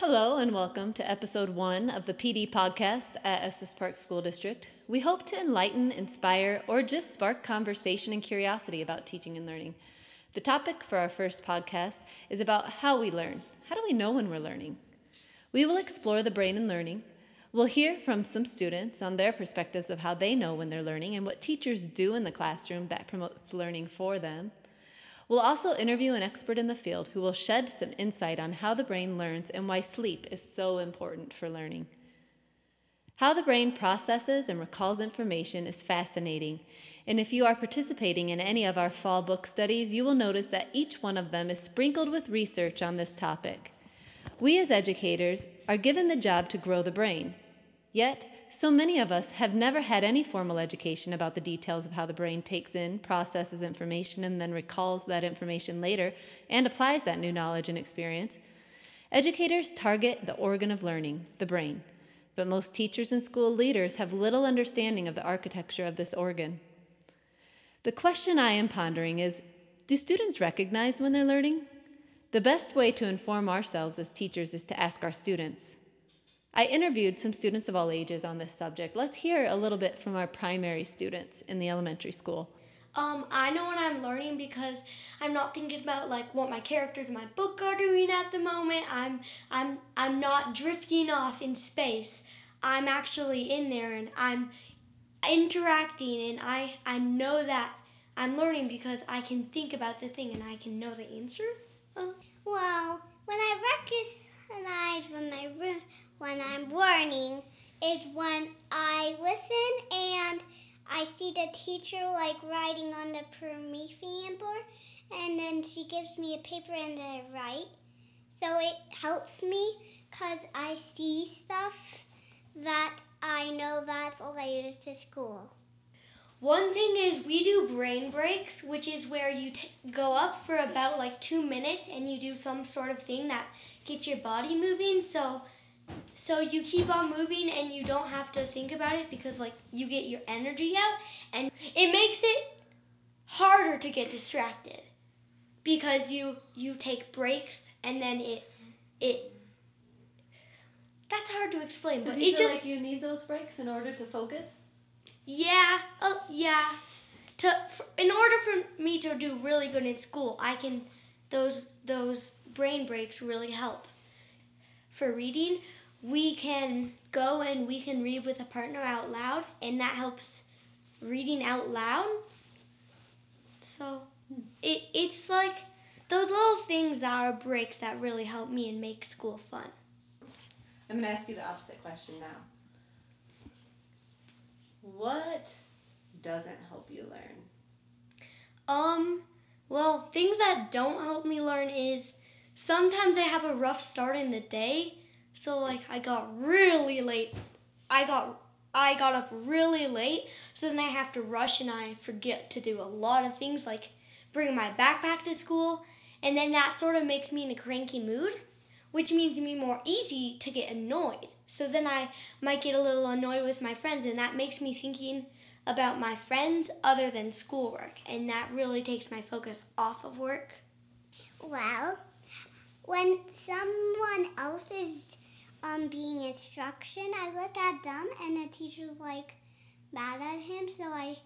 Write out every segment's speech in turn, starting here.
Hello and welcome to episode one of the PD podcast at Estes Park School District. We hope to enlighten, inspire, or just spark conversation and curiosity about teaching and learning. The topic for our first podcast is about how we learn. How do we know when we're learning? We will explore the brain and learning. We'll hear from some students on their perspectives of how they know when they're learning and what teachers do in the classroom that promotes learning for them. We'll also interview an expert in the field who will shed some insight on how the brain learns and why sleep is so important for learning. How the brain processes and recalls information is fascinating, and if you are participating in any of our fall book studies, you will notice that each one of them is sprinkled with research on this topic. We as educators are given the job to grow the brain. Yet, so many of us have never had any formal education about the details of how the brain takes in, processes information, and then recalls that information later and applies that new knowledge and experience. Educators target the organ of learning, the brain, but most teachers and school leaders have little understanding of the architecture of this organ. The question I am pondering is do students recognize when they're learning? The best way to inform ourselves as teachers is to ask our students. I interviewed some students of all ages on this subject. Let's hear a little bit from our primary students in the elementary school. Um, I know when I'm learning because I'm not thinking about like what my characters in my book are doing at the moment. I'm I'm I'm not drifting off in space. I'm actually in there and I'm interacting and I I know that I'm learning because I can think about the thing and I can know the answer. Uh, Well, when I recognize when I re- when I'm learning is when I listen and I see the teacher like writing on the Promethean board, and then she gives me a paper and I write. So it helps me cause I see stuff that I know that's related to school. One thing is we do brain breaks, which is where you t- go up for about like two minutes and you do some sort of thing that gets your body moving. So, so you keep on moving and you don't have to think about it because like you get your energy out, and it makes it harder to get distracted because you you take breaks and then it it. That's hard to explain, So but do you it feel just like you need those breaks in order to focus? yeah, uh, yeah. To f in order for me to do really good in school, I can those those brain breaks really help. For reading, we can go and we can read with a partner out loud, and that helps reading out loud. So it it's like those little things that are breaks that really help me and make school fun. I'm going to ask you the opposite question now. What doesn't help you learn? Um, well, things that don't help me learn is sometimes I have a rough start in the day. So like I got really late. I got I got up really late, so then I have to rush and I forget to do a lot of things like bring my backpack to school, and then that sort of makes me in a cranky mood, which means me more easy to get annoyed. So then I might get a little annoyed with my friends and that makes me thinking about my friends other than schoolwork, and that really takes my focus off of work. Well, when someone else is um, being instruction, I look at them and the teacher's like mad at him. So I,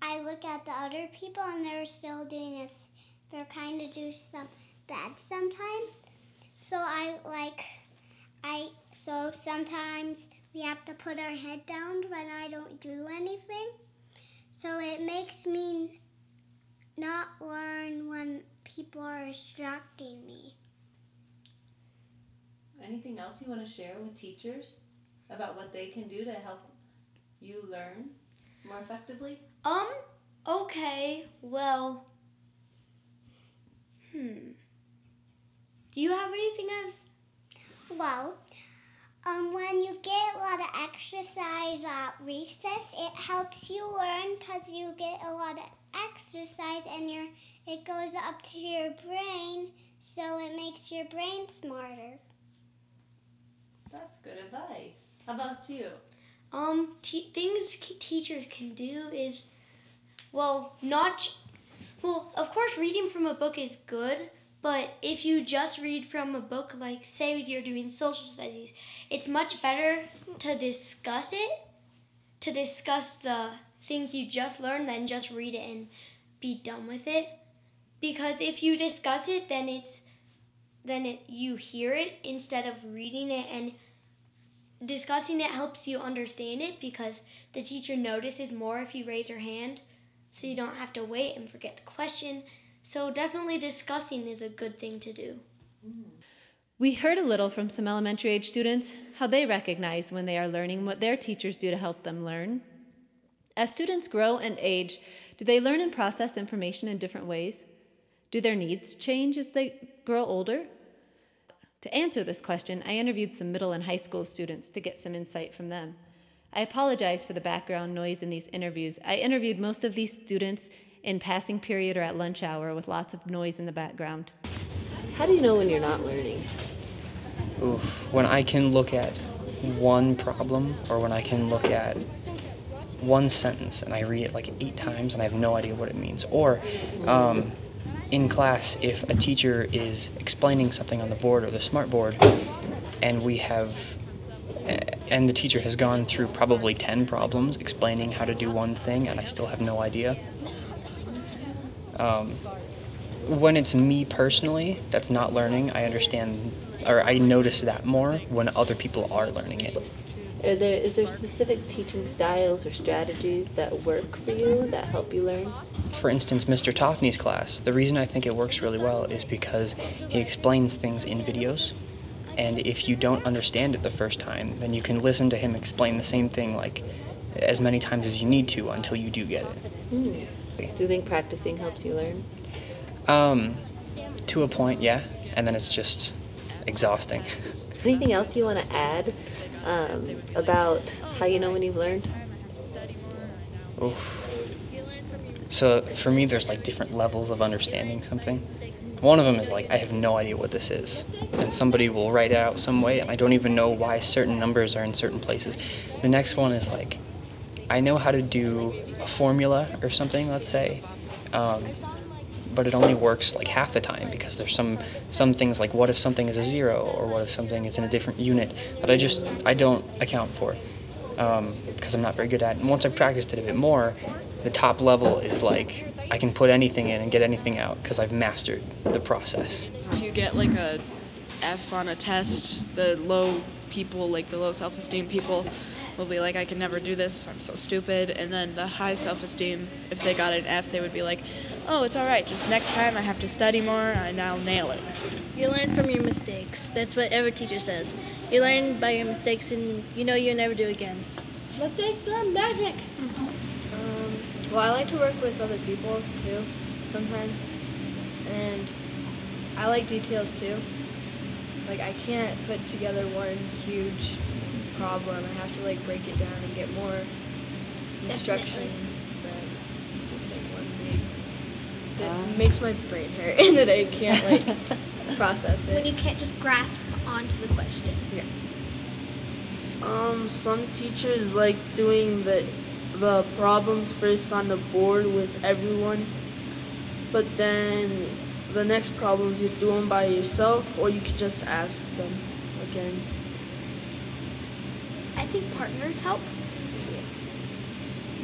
I look at the other people and they're still doing this. They're kind of do stuff bad sometimes. So I like, I so sometimes we have to put our head down when I don't do anything. So it makes me not learn when people are distracting me. Anything else you want to share with teachers about what they can do to help you learn more effectively? Um, okay, well, hmm. Do you have anything else? Well, um, when you get a lot of exercise at recess, it helps you learn because you get a lot of exercise and your it goes up to your brain, so it makes your brain smarter. That's good advice. How about you? Um, te- things c- teachers can do is, well, not, well, of course, reading from a book is good, But if you just read from a book, like say you're doing social studies, it's much better to discuss it, to discuss the things you just learned than just read it and be done with it. Because if you discuss it, then it's then it, you hear it instead of reading it and discussing it helps you understand it because the teacher notices more if you raise your hand so you don't have to wait and forget the question. So definitely discussing is a good thing to do. We heard a little from some elementary age students how they recognize when they are learning what their teachers do to help them learn. As students grow and age, do they learn and process information in different ways? Do their needs change as they grow older? To answer this question, I interviewed some middle and high school students to get some insight from them. I apologize for the background noise in these interviews. I interviewed most of these students in passing period or at lunch hour with lots of noise in the background. How do you know when you're not learning? Oof. When I can look at one problem or when I can look at one sentence and I read it like eight times and I have no idea what it means. Or um, in class, if a teacher is explaining something on the board or the smart board and we have and the teacher has gone through probably 10 problems explaining how to do one thing and I still have no idea. Um, when it's me personally that's not learning, I understand or I notice that more when other people are learning it. Are there, is there specific teaching styles or strategies that work for you that help you learn? For instance, Mr. Toffney's class, the reason I think it works really well is because he explains things in videos. And if you don't understand it the first time, then you can listen to him explain the same thing like as many times as you need to until you do get it. Mm. Do you think practicing helps you learn? Um, to a point, yeah. And then it's just exhausting. Anything else you want to add um, about how you know when you've learned? Oof. So for me, there's like different levels of understanding something. One of them is like, I have no idea what this is. And somebody will write it out some way, and I don't even know why certain numbers are in certain places. The next one is like, I know how to do a formula or something, let's say. Um, but it only works like half the time because there's some some things like what if something is a zero or what if something is in a different unit that I just I don't account for um, because I'm not very good at. It. And once I've practiced it a bit more, the top level is like I can put anything in and get anything out because I've mastered the process. If you get like a F on a test, the low people, like the low self-esteem people, will be like, I can never do this, I'm so stupid. And then the high self esteem, if they got an F, they would be like, oh, it's all right, just next time I have to study more and I'll nail it. You learn from your mistakes. That's what every teacher says. You learn by your mistakes and you know you'll never do again. Mistakes are magic. Um, well, I like to work with other people too, sometimes. And I like details too. Like, I can't put together one huge problem. I have to like break it down and get more instructions than just like one big. That um. makes my brain hurt and that I can't like process it. When you can't just grasp onto the question. Yeah. Um, some teachers like doing the the problems first on the board with everyone, but then the next problems you do them by yourself, or you could just ask them again. I think partners help.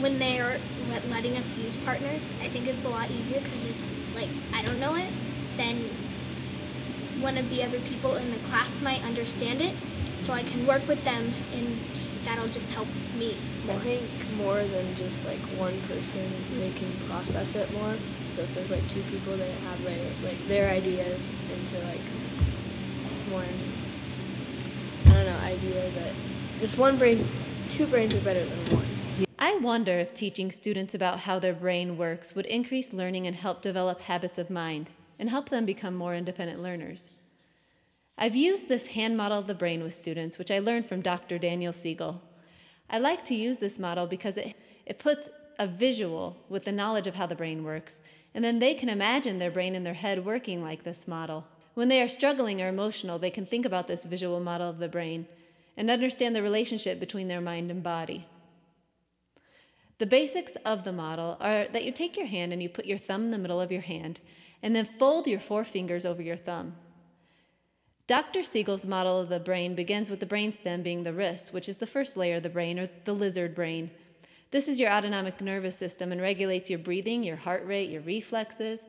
When they're letting us use partners, I think it's a lot easier because if, like, I don't know it, then one of the other people in the class might understand it, so I can work with them, and that'll just help me. More. I think more than just like one person, they can process it more. So if there's like two people, they have their like their ideas into like one, I don't know, idea that just one brain, two brains are better than one. I wonder if teaching students about how their brain works would increase learning and help develop habits of mind and help them become more independent learners. I've used this hand model of the brain with students, which I learned from Dr. Daniel Siegel. I like to use this model because it, it puts a visual with the knowledge of how the brain works, and then they can imagine their brain in their head working like this model. When they are struggling or emotional, they can think about this visual model of the brain and understand the relationship between their mind and body. The basics of the model are that you take your hand and you put your thumb in the middle of your hand, and then fold your four fingers over your thumb. Dr. Siegel's model of the brain begins with the brainstem being the wrist, which is the first layer of the brain, or the lizard brain. This is your autonomic nervous system and regulates your breathing, your heart rate, your reflexes,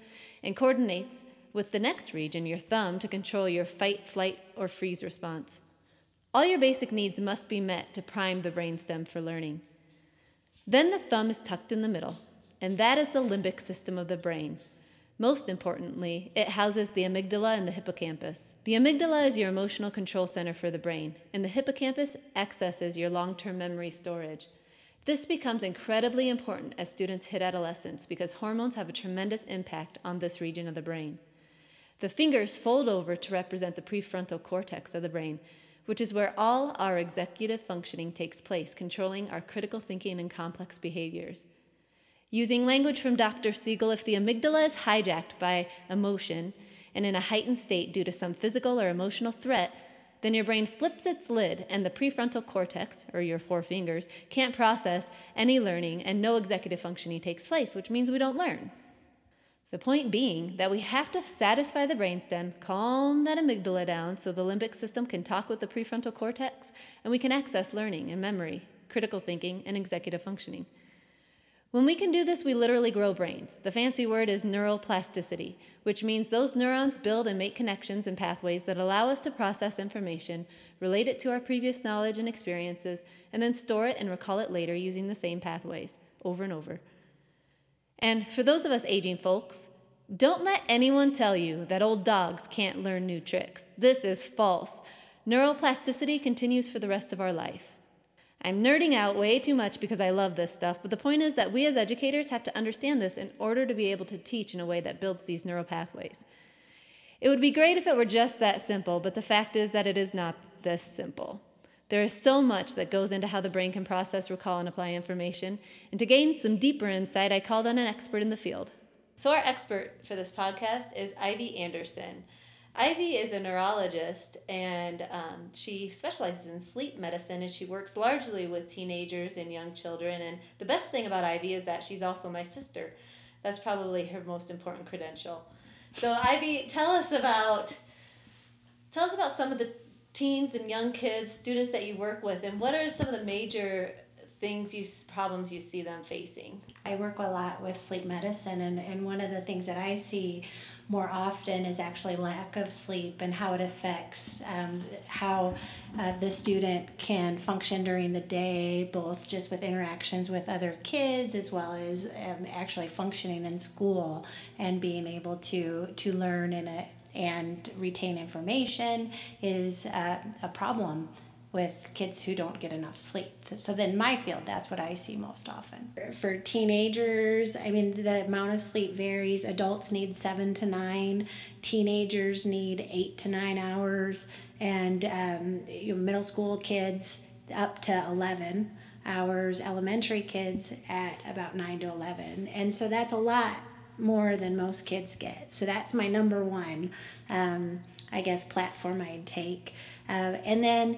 and coordinates with the next region, your thumb, to control your fight, flight, or freeze response. All your basic needs must be met to prime the brainstem for learning. Then the thumb is tucked in the middle, and that is the limbic system of the brain. Most importantly, it houses the amygdala and the hippocampus. The amygdala is your emotional control center for the brain, and the hippocampus accesses your long term memory storage. This becomes incredibly important as students hit adolescence because hormones have a tremendous impact on this region of the brain. The fingers fold over to represent the prefrontal cortex of the brain, which is where all our executive functioning takes place, controlling our critical thinking and complex behaviors. Using language from Dr. Siegel, if the amygdala is hijacked by emotion and in a heightened state due to some physical or emotional threat, then your brain flips its lid and the prefrontal cortex, or your four fingers, can't process any learning and no executive functioning takes place, which means we don't learn. The point being that we have to satisfy the brainstem, calm that amygdala down so the limbic system can talk with the prefrontal cortex, and we can access learning and memory, critical thinking, and executive functioning. When we can do this, we literally grow brains. The fancy word is neuroplasticity, which means those neurons build and make connections and pathways that allow us to process information, relate it to our previous knowledge and experiences, and then store it and recall it later using the same pathways over and over. And for those of us aging folks, don't let anyone tell you that old dogs can't learn new tricks. This is false. Neuroplasticity continues for the rest of our life. I'm nerding out way too much because I love this stuff, but the point is that we as educators have to understand this in order to be able to teach in a way that builds these neural pathways. It would be great if it were just that simple, but the fact is that it is not this simple. There is so much that goes into how the brain can process, recall, and apply information. And to gain some deeper insight, I called on an expert in the field. So, our expert for this podcast is Ivy Anderson. Ivy is a neurologist and um, she specializes in sleep medicine and she works largely with teenagers and young children. And the best thing about Ivy is that she's also my sister. That's probably her most important credential. So Ivy, tell us about tell us about some of the teens and young kids, students that you work with, and what are some of the major things you problems you see them facing? I work a lot with sleep medicine, and, and one of the things that I see more often is actually lack of sleep and how it affects um, how uh, the student can function during the day, both just with interactions with other kids as well as um, actually functioning in school and being able to to learn in it and retain information is a problem with kids who don't get enough sleep. So then my field, that's what I see most often. For teenagers, I mean the amount of sleep varies. Adults need 7 to 9, teenagers need 8 to 9 hours and um, you know, middle school kids up to 11 hours, elementary kids at about 9 to 11. And so that's a lot more than most kids get. So that's my number one, um, I guess, platform I'd take. Uh, and then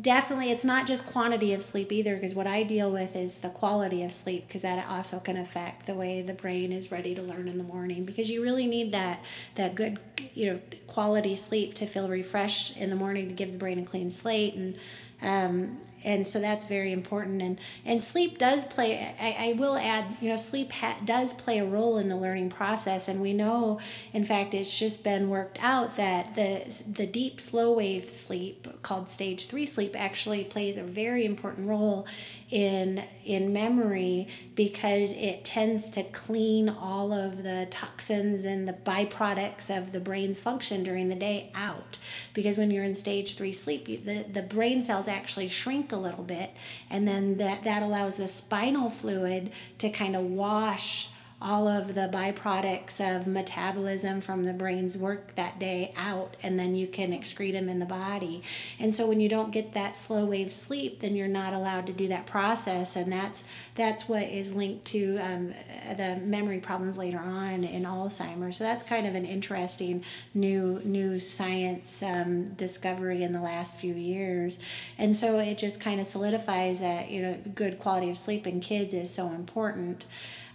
definitely it's not just quantity of sleep either because what i deal with is the quality of sleep because that also can affect the way the brain is ready to learn in the morning because you really need that that good you know quality sleep to feel refreshed in the morning to give the brain a clean slate and um, and so that's very important. And and sleep does play i, I will add you know sleep ha- does play a role in the learning process. And we know in fact it's just been worked out that the the deep slow wave sleep called stage 3 sleep actually plays a very important role in in memory because it tends to clean all of the toxins and the byproducts of the brain's function during the day out. Because when you're in stage 3 sleep you, the the brain cells actually shrink a little bit and then that that allows the spinal fluid to kind of wash all of the byproducts of metabolism from the brain's work that day out, and then you can excrete them in the body. And so when you don't get that slow wave sleep, then you're not allowed to do that process, and that's that's what is linked to um, the memory problems later on in Alzheimer's. So that's kind of an interesting new new science um, discovery in the last few years, and so it just kind of solidifies that you know good quality of sleep in kids is so important.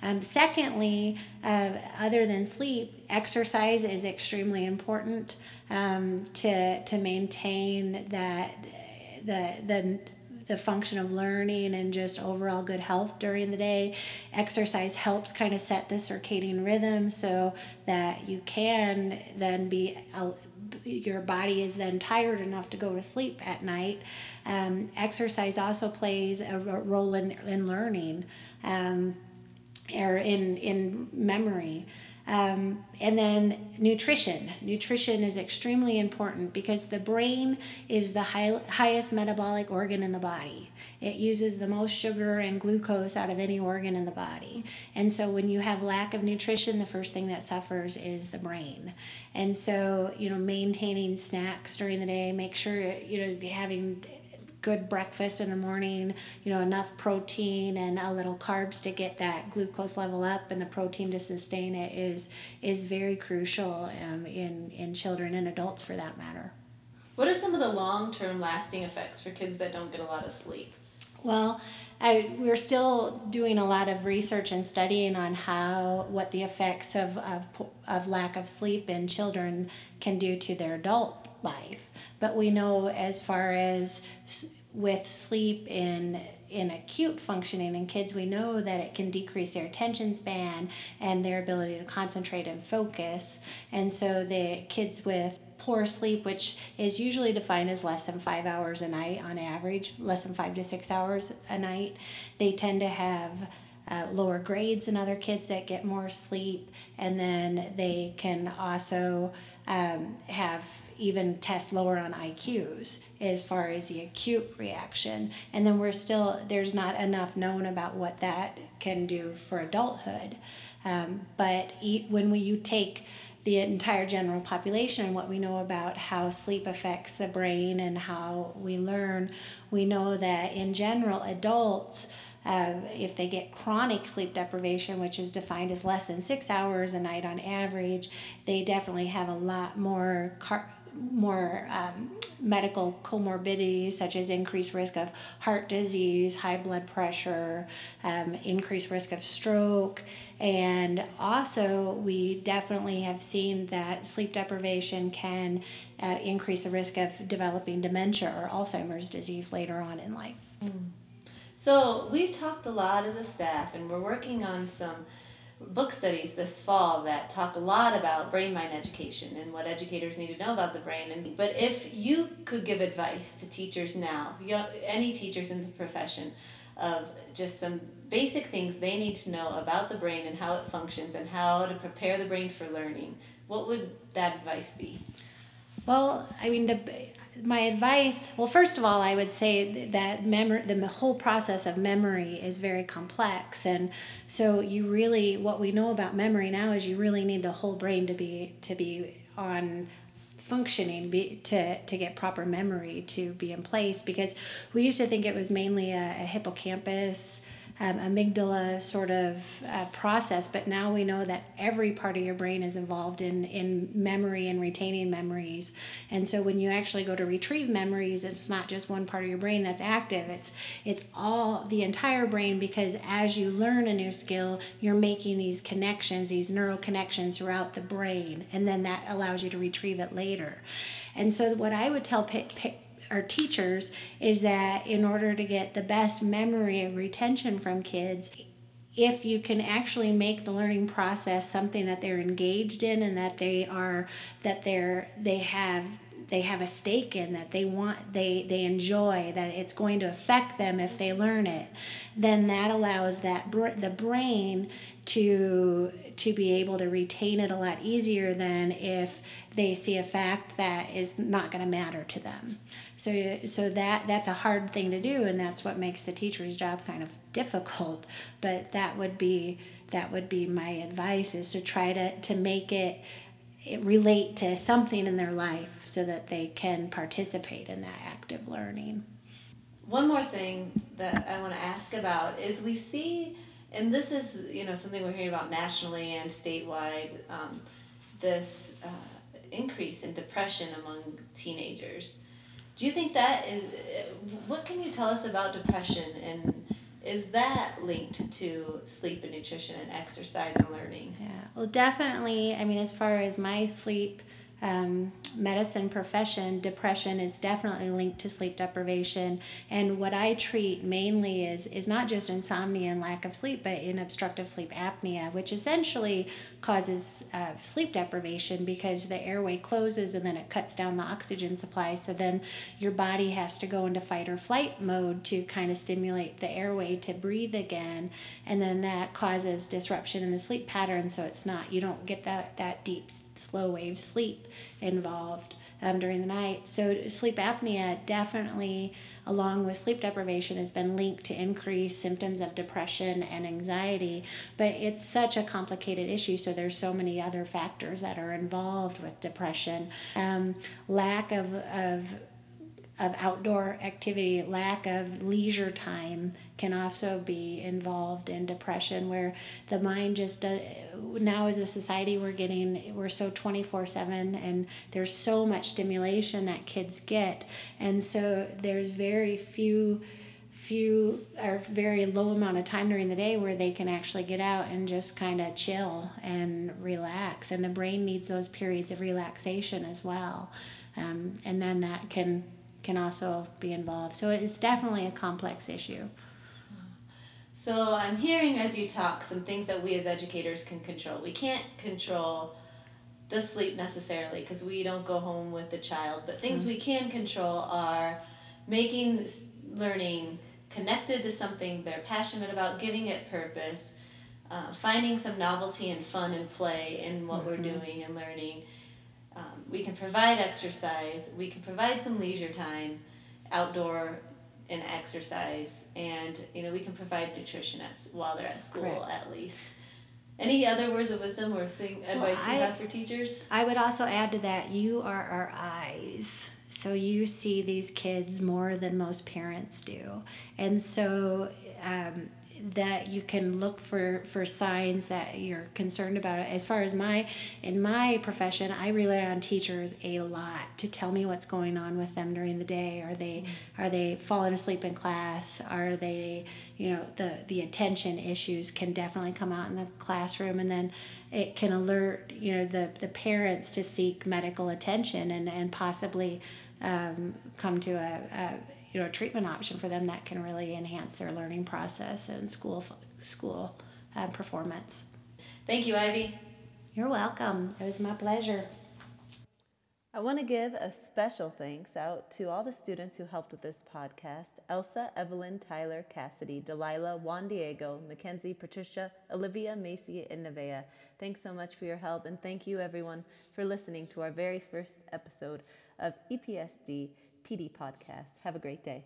Um, secondly, uh, other than sleep, exercise is extremely important um, to to maintain that the the the function of learning and just overall good health during the day. Exercise helps kind of set the circadian rhythm so that you can then be your body is then tired enough to go to sleep at night. Um, exercise also plays a role in, in learning um, or in, in memory. Um, and then nutrition. Nutrition is extremely important because the brain is the high, highest metabolic organ in the body. It uses the most sugar and glucose out of any organ in the body. And so when you have lack of nutrition, the first thing that suffers is the brain. And so, you know, maintaining snacks during the day, make sure, you know, having good breakfast in the morning, you know, enough protein and a little carbs to get that glucose level up and the protein to sustain it is is very crucial um, in in children and adults for that matter. What are some of the long-term lasting effects for kids that don't get a lot of sleep? Well, I, we're still doing a lot of research and studying on how what the effects of, of, of lack of sleep in children can do to their adult life. But we know as far as with sleep in in acute functioning in kids, we know that it can decrease their attention span and their ability to concentrate and focus. And so the kids with poor sleep, which is usually defined as less than five hours a night on average, less than five to six hours a night, they tend to have uh, lower grades than other kids that get more sleep. And then they can also um, have even test lower on IQs as far as the acute reaction. And then we're still, there's not enough known about what that can do for adulthood. Um, but when we, you take the entire general population and what we know about how sleep affects the brain and how we learn, we know that in general, adults. Uh, if they get chronic sleep deprivation, which is defined as less than six hours a night on average, they definitely have a lot more car- more um, medical comorbidities such as increased risk of heart disease, high blood pressure, um, increased risk of stroke. And also, we definitely have seen that sleep deprivation can uh, increase the risk of developing dementia or Alzheimer's disease later on in life. Mm. So, we've talked a lot as a staff, and we're working on some book studies this fall that talk a lot about brain mind education and what educators need to know about the brain. And but if you could give advice to teachers now any teachers in the profession of just some basic things they need to know about the brain and how it functions and how to prepare the brain for learning what would that advice be? Well i mean the my advice well first of all i would say that the whole process of memory is very complex. And so you really what we know about memory now is you really need the whole brain to be to be on functioning be, to to get proper memory to be in place. Because we used to think it was mainly a, a hippocampus um, amygdala sort of uh, process, but now we know that every part of your brain is involved in, in memory and retaining memories. And so when you actually go to retrieve memories, it's not just one part of your brain that's active, it's, it's all the entire brain because as you learn a new skill, you're making these connections, these neural connections throughout the brain, and then that allows you to retrieve it later. And so, what I would tell pa- pa- our teachers is that in order to get the best memory and retention from kids, if you can actually make the learning process something that they're engaged in and that they are that they're they have they have a stake in that they want they they enjoy that it's going to affect them if they learn it then that allows that the brain to to be able to retain it a lot easier than if they see a fact that is not going to matter to them so so that that's a hard thing to do and that's what makes the teacher's job kind of difficult but that would be that would be my advice is to try to to make it relate to something in their life so that they can participate in that active learning. One more thing that I want to ask about is we see, and this is you know something we're hearing about nationally and statewide, um, this uh, increase in depression among teenagers. Do you think that is? What can you tell us about depression and is that linked to sleep and nutrition and exercise and learning? Yeah, well, definitely. I mean, as far as my sleep um, medicine profession, depression is definitely linked to sleep deprivation. And what I treat mainly is is not just insomnia and lack of sleep, but in obstructive sleep apnea, which essentially causes uh, sleep deprivation because the airway closes and then it cuts down the oxygen supply. So then your body has to go into fight or flight mode to kind of stimulate the airway to breathe again, and then that causes disruption in the sleep pattern. So it's not you don't get that that deep slow wave sleep involved um, during the night. So, sleep apnea definitely, along with sleep deprivation, has been linked to increased symptoms of depression and anxiety. But it's such a complicated issue, so there's so many other factors that are involved with depression. Um, lack of, of of outdoor activity, lack of leisure time can also be involved in depression where the mind just does, now as a society we're getting we're so 24/7 and there's so much stimulation that kids get. And so there's very few few or very low amount of time during the day where they can actually get out and just kind of chill and relax. And the brain needs those periods of relaxation as well. Um, and then that can can also be involved. So it's definitely a complex issue. So I'm hearing as you talk some things that we as educators can control. We can't control the sleep necessarily because we don't go home with the child, but things mm-hmm. we can control are making learning connected to something they're passionate about, giving it purpose, uh, finding some novelty and fun and play in what mm-hmm. we're doing and learning um, we can provide exercise, we can provide some leisure time, outdoor and exercise, and you know we can provide nutrition at, while they're at school Correct. at least. Any other words of wisdom or thing advice well, I, you have for teachers? I would also add to that you are our eyes. So you see these kids more than most parents do. And so um, that you can look for for signs that you're concerned about. As far as my in my profession i rely on teachers a lot to tell me what's going on with them during the day. Are they mm-hmm. are they falling asleep in class? Are they you know the the attention issues can definitely come out in the classroom. And then it can alert you know the the parents to seek medical attention and and possibly um, come to a, a you know a treatment option for them that can really enhance their learning process and school school uh, performance. Thank you, Ivy. You're welcome. It was my pleasure. I want to give a special thanks out to all the students who helped with this podcast Elsa, Evelyn, Tyler, Cassidy, Delilah, Juan Diego, Mackenzie, Patricia, Olivia, Macy, and Nevea. Thanks so much for your help, and thank you everyone for listening to our very first episode of EPSD PD podcast. Have a great day.